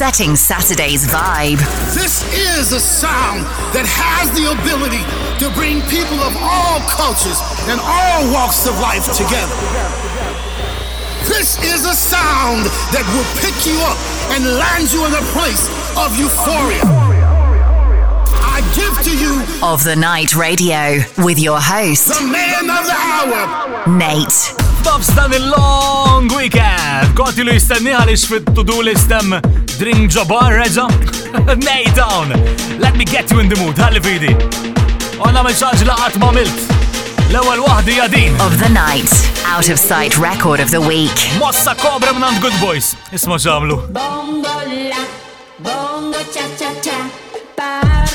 setting Saturday's vibe. This is a sound that has the ability to bring people of all cultures and all walks of life together. This is a sound that will pick you up and land you in a place of euphoria. I give to you of the Night Radio with your host, the man of the hour, Nate. Stops dan il-long weekend. Koti lu jistenni għalix fit-to-do listem drink ġabar reġa. Nay down. Let me get you in the mood. Għalli fidi. Għanna minn xaġ laqat ma milt. L-ewel wahdi jadin. Of the night. Out of sight record of the week. Mossa kobra minn Good Boys. Isma ġamlu. Bongo la, bongo cha cha cha, parlami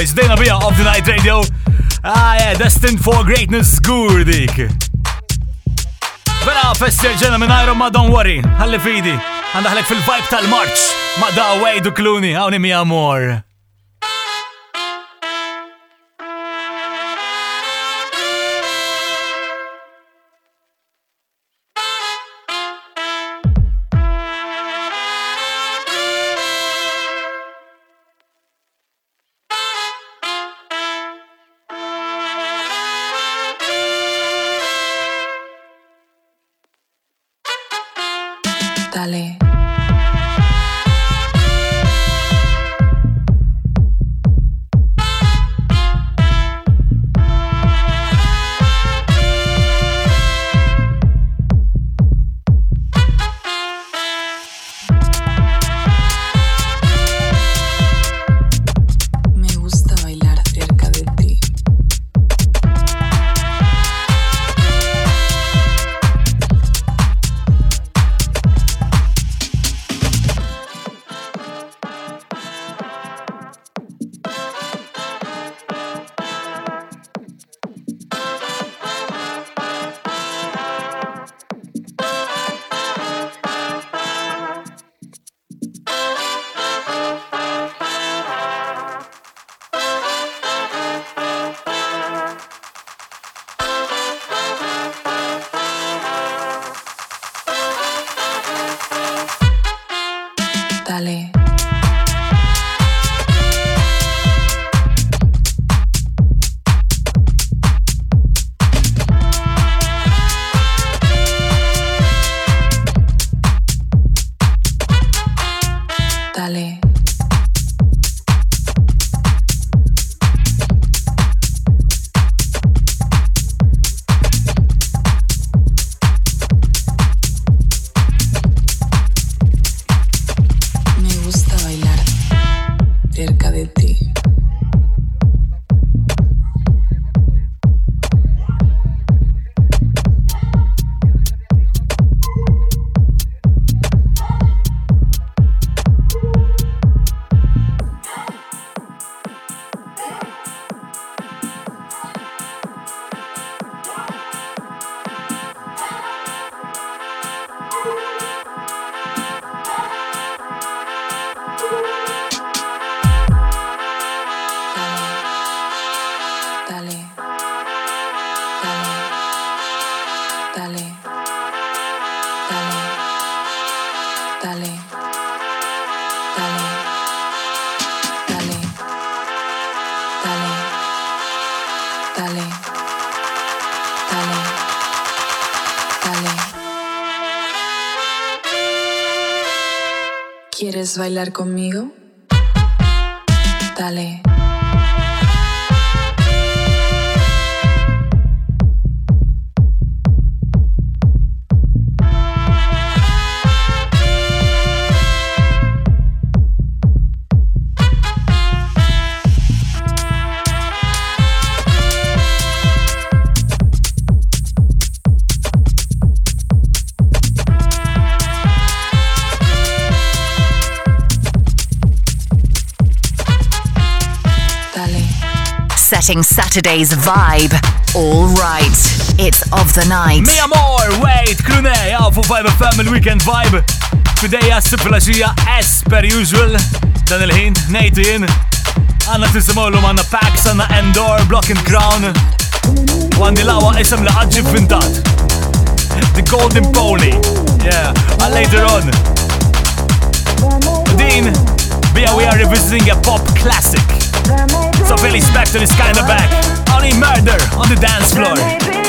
All Boys, dejna bija of the Night Radio. Ah, yeah, destined for greatness, skur dik. Vera festival ġena minn Iron ma don't worry, ħalli fidi. Għandaħlek fil-vibe tal-March. Ma da Wade u Clooney, għawni mi amor. ¿Quieres bailar conmigo? Dale. getting Saturday's vibe all right. It's of the night. Mia Moore, wait, Clunet, Alpha for Vibe Family Weekend Vibe. Today, Fideja, Siflaġija, as per usual. Daniel H, Nate nejtu jien. Għanna tisimawlu għanna Pax, għanna Endor, Block and Crown. Għandi lawa isem li għadġib vintat. The Golden Pony. Yeah, and later on. Dean, we are revisiting a pop classic. So Billy's back to this kind of back. Only murder on the dance floor.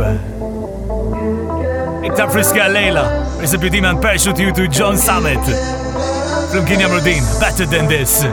Vibe. Iktar friska lejla. Recipe and parachute you to John Summit. Flimkien jamru din. Better than. This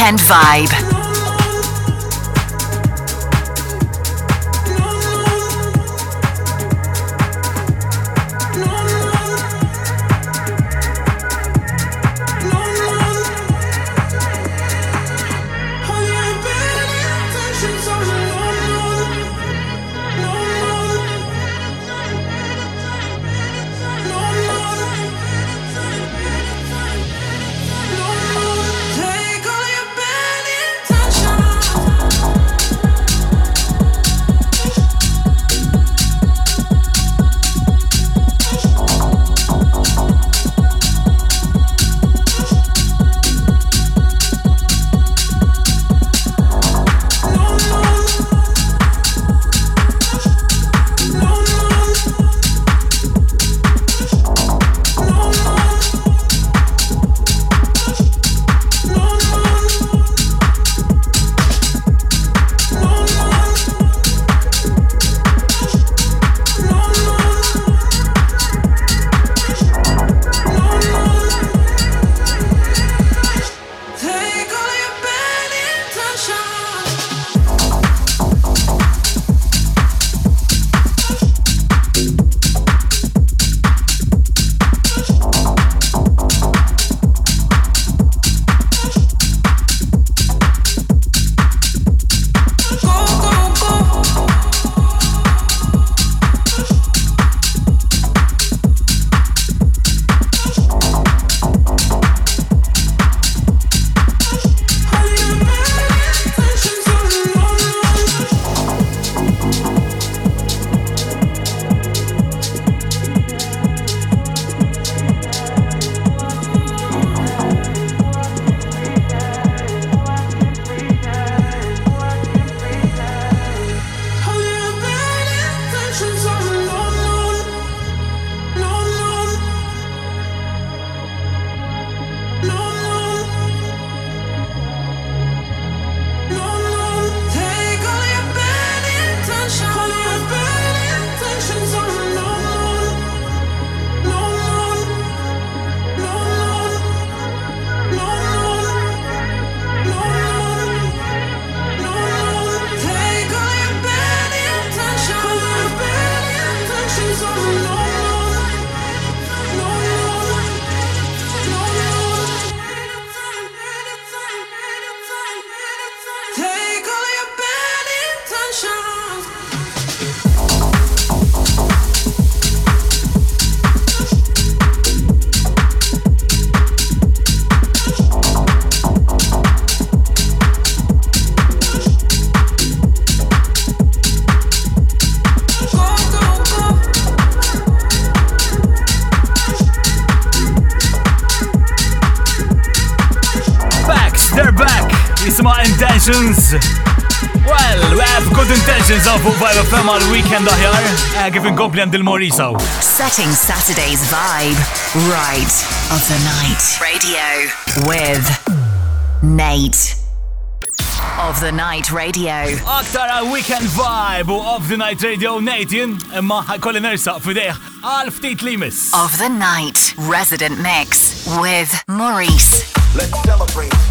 weekend vibe. intentions. Well, we have good intentions of Vibe FM all weekend here. uh, giving Goblin Del Moriso. Setting Saturday's vibe right of the night. Radio with Nate. Of the Night Radio. Aktar għal Weekend Vibe Of the Night Radio Nathan imma ħajkolli nersaq f'idejh għal ftit limis. Of the Night Resident Mix with Maurice. Let's celebrate.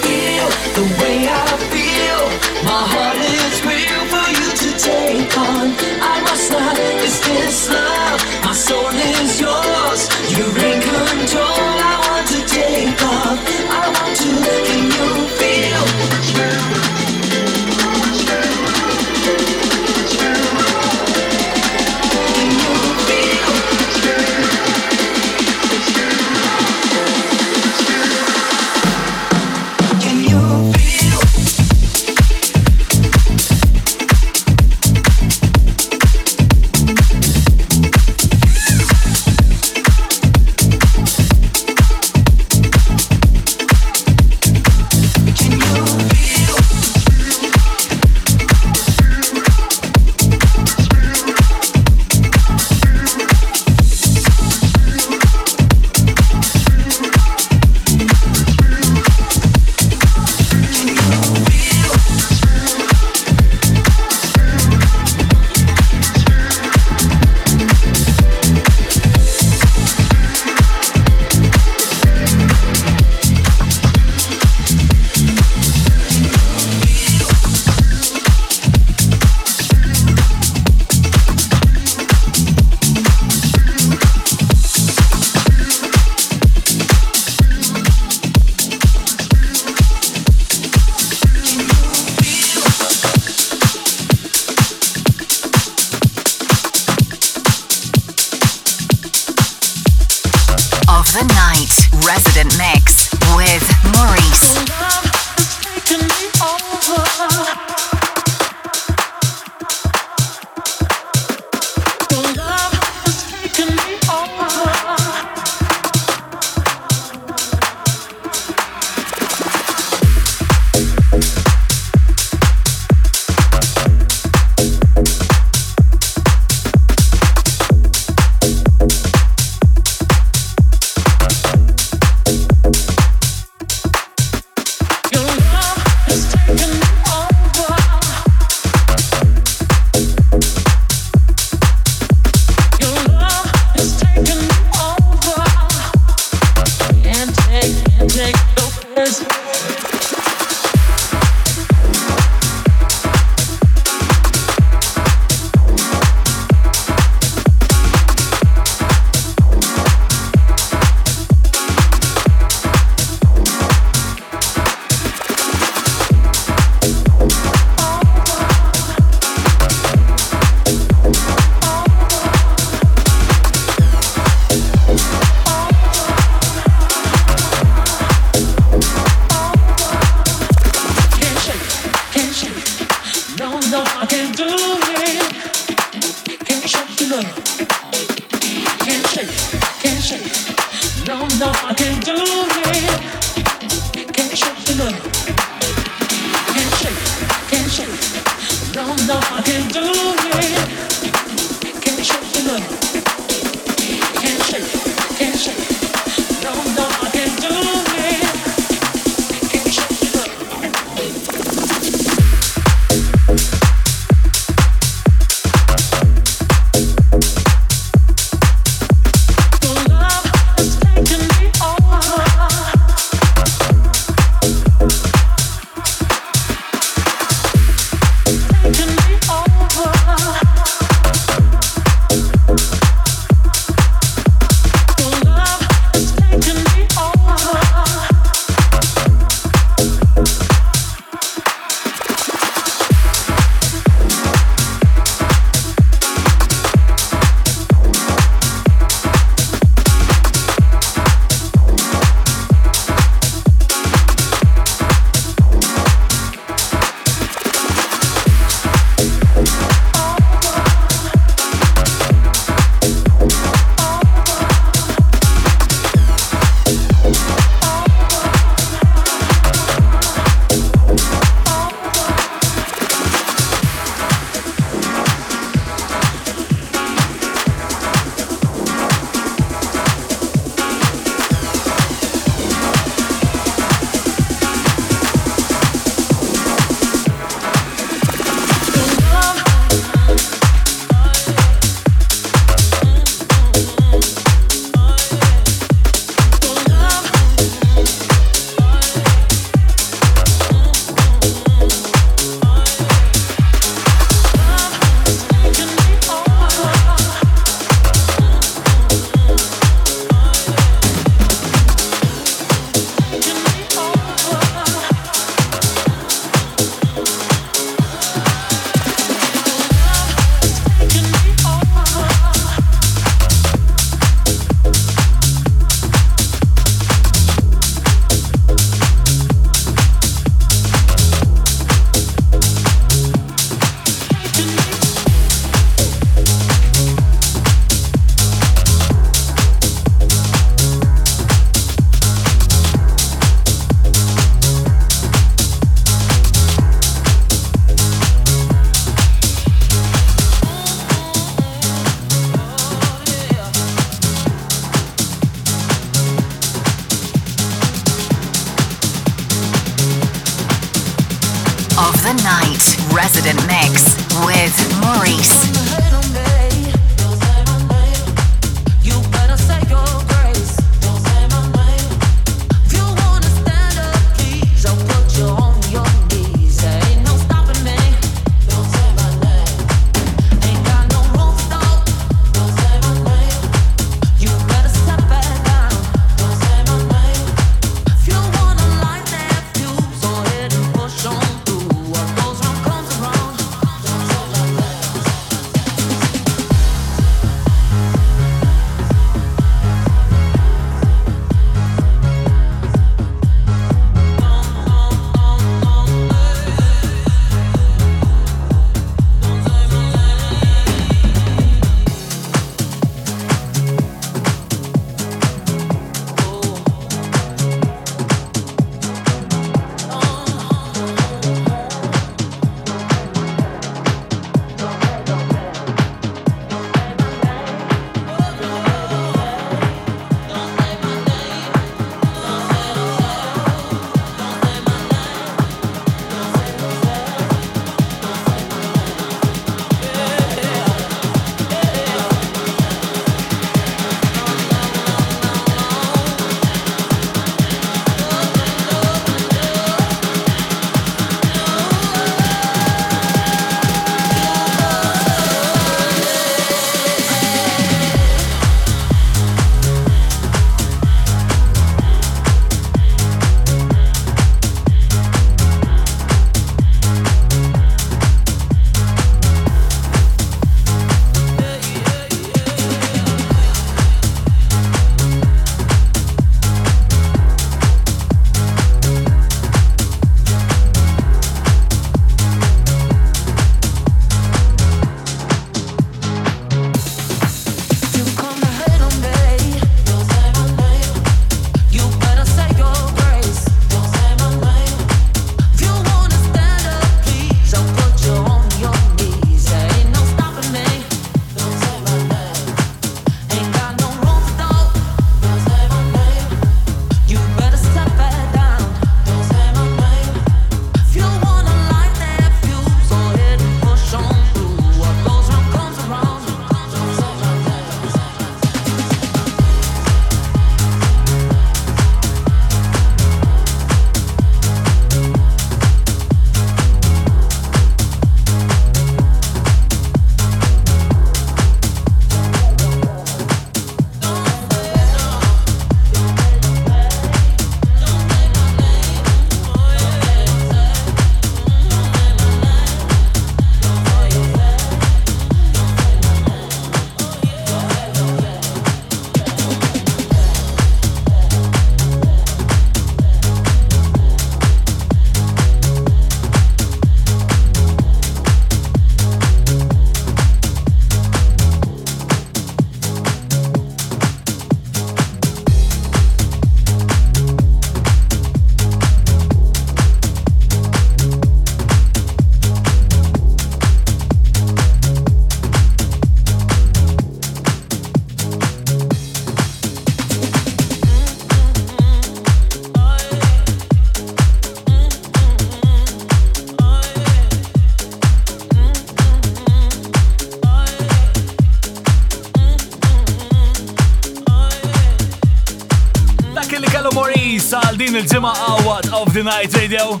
Għawat of the Night Radio.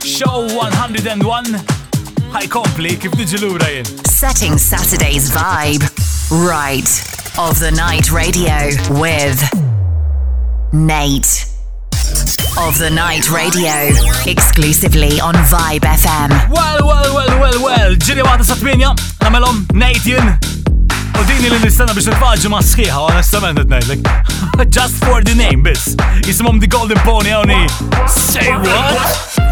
Show 101 ħaj kompli kif diġi lura jien. Setting Saturday's vibe right of the Night Radio with Nate. Of the Night Radio, exclusively on Vibe FM. Well, well, well, well, well, ġiri għata satminja, namelom Nate jien. U dini li nistana biex nfaġġi ma sħiħa, onestament t-nejlek. Just for the name, bis. Jisimom The Golden Pony, għoni. Say what?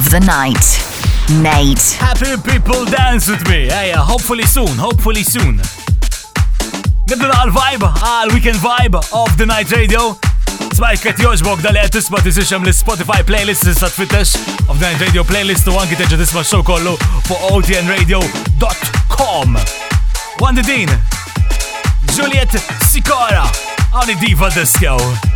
of the night. Nate. Happy people dance with me. Yeah, yeah, hopefully soon, hopefully soon. The għal-vibe, all weekend vibe of the night radio. Smajk qed jogħġbok dal qed tisma' tisixhem Spotify playlist s tfittex of the night radio playlist u anki teġa tisma' show kollu fuq otnradio.com. Wanda Dean, Juliet Sikora, għani diva disco.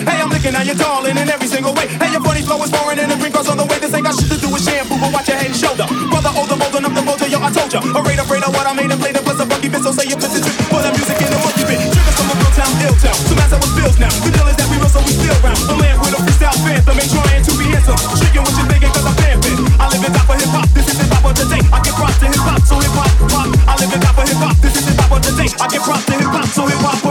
Hey, I'm licking and you're darling in every single way. Hey, your funny flow is foreign and the green cross on the way. This ain't got shit to do with shampoo, but watch your head and shoulder. Brother, older, older, I'm the motor, yo, I told ya. Afraid, afraid of what I made and so say you put the trick for the music in the monkey bit. Triggers from a real town, ill town. Some as I was bills now. The deal is that we real, so we still round. The land with a freestyle phantom, ain't trying to be handsome. Tricking what you're thinking, cause I'm fan. I live in top of hip hop, this is hip hop of the day. I get props to hip hop, so hip hop, pop. I live in top of hip hop, this is hip hop of the day. I get props to hip hop, so hip hop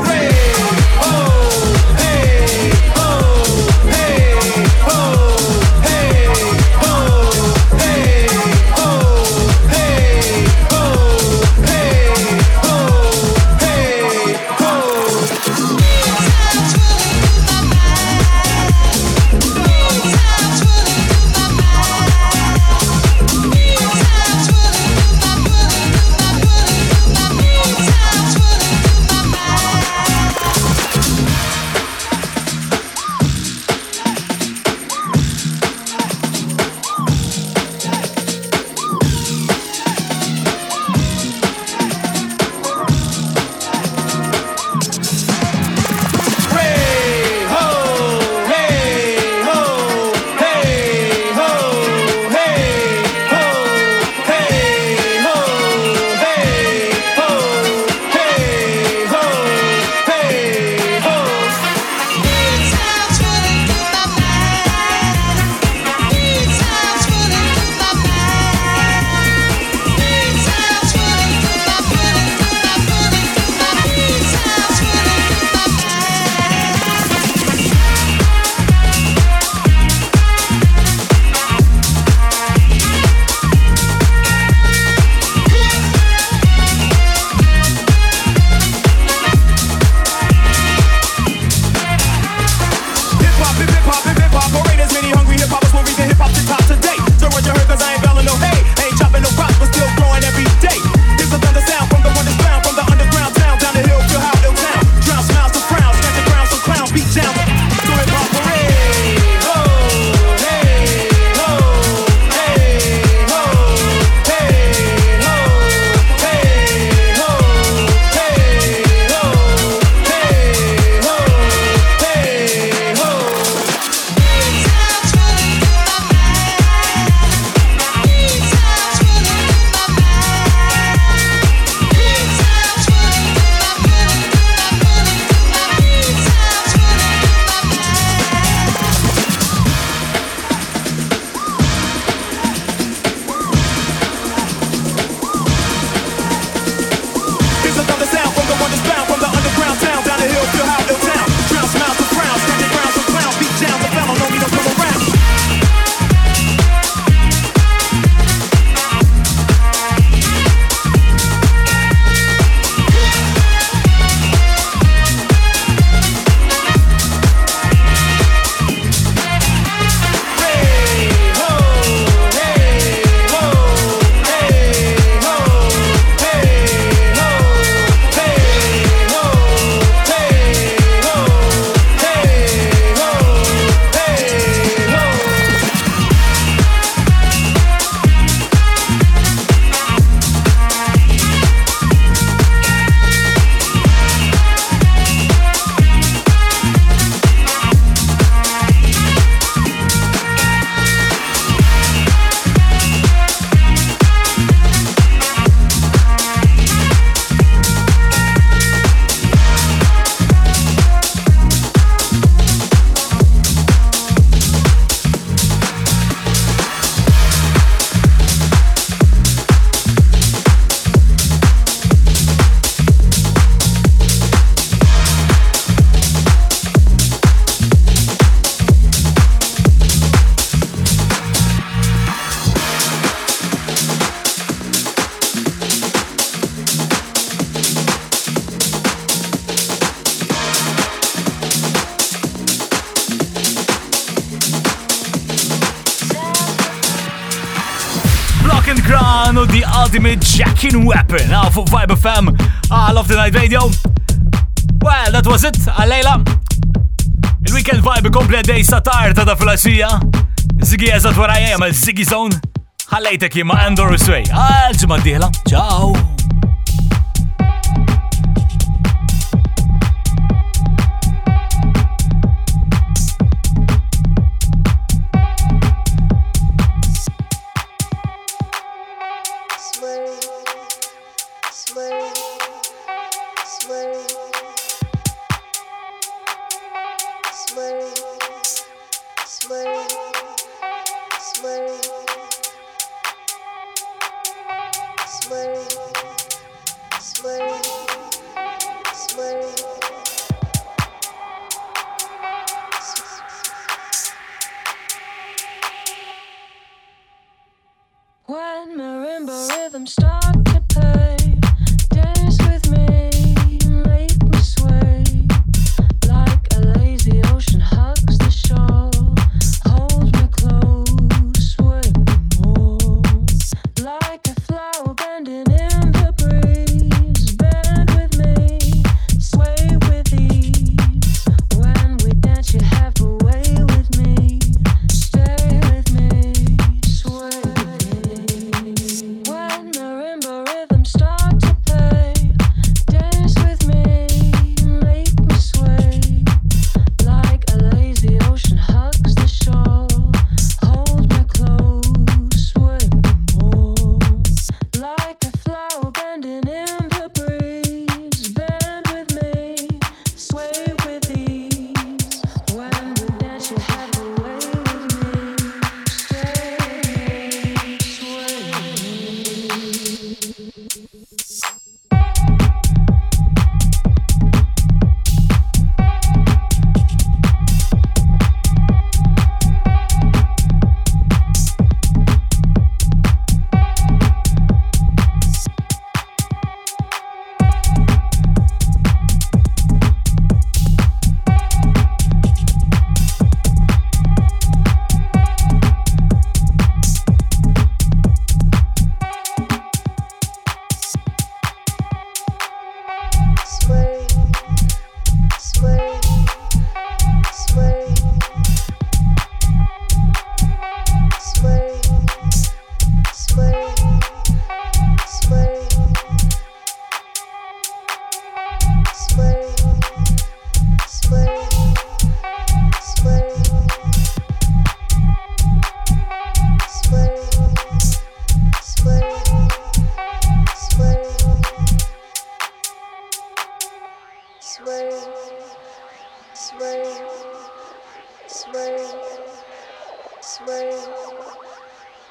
party mid Jackin Weapon out for Vibe FM. Ah, I love the night radio. Well, that was it. Ah, alayla Il-weekend vibe komplet day satar ta' da flasġija. Ziggy eżat warajja jamel Ziggy Zone. Ħallejtek jima Andor Sway. Għalġma diħla. Ciao. Swerve, swerve, swerve, swerve,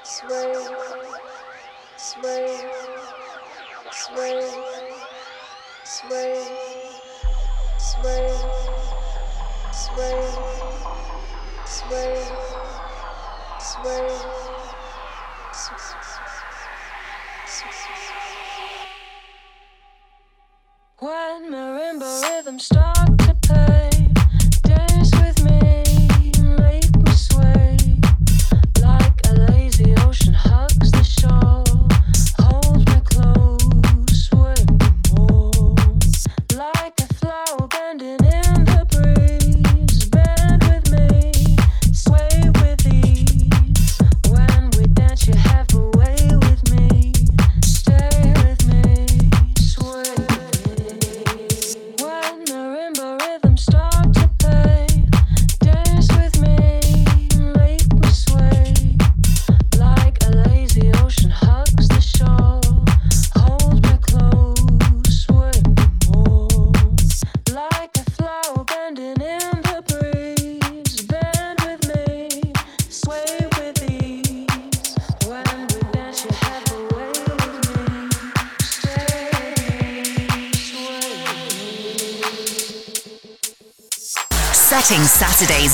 swerve, swerve, swerve, swerve, swerve, swerve, swerve, swerve. them stuck.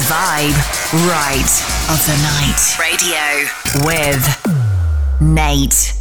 vibe right of the night radio with Nate.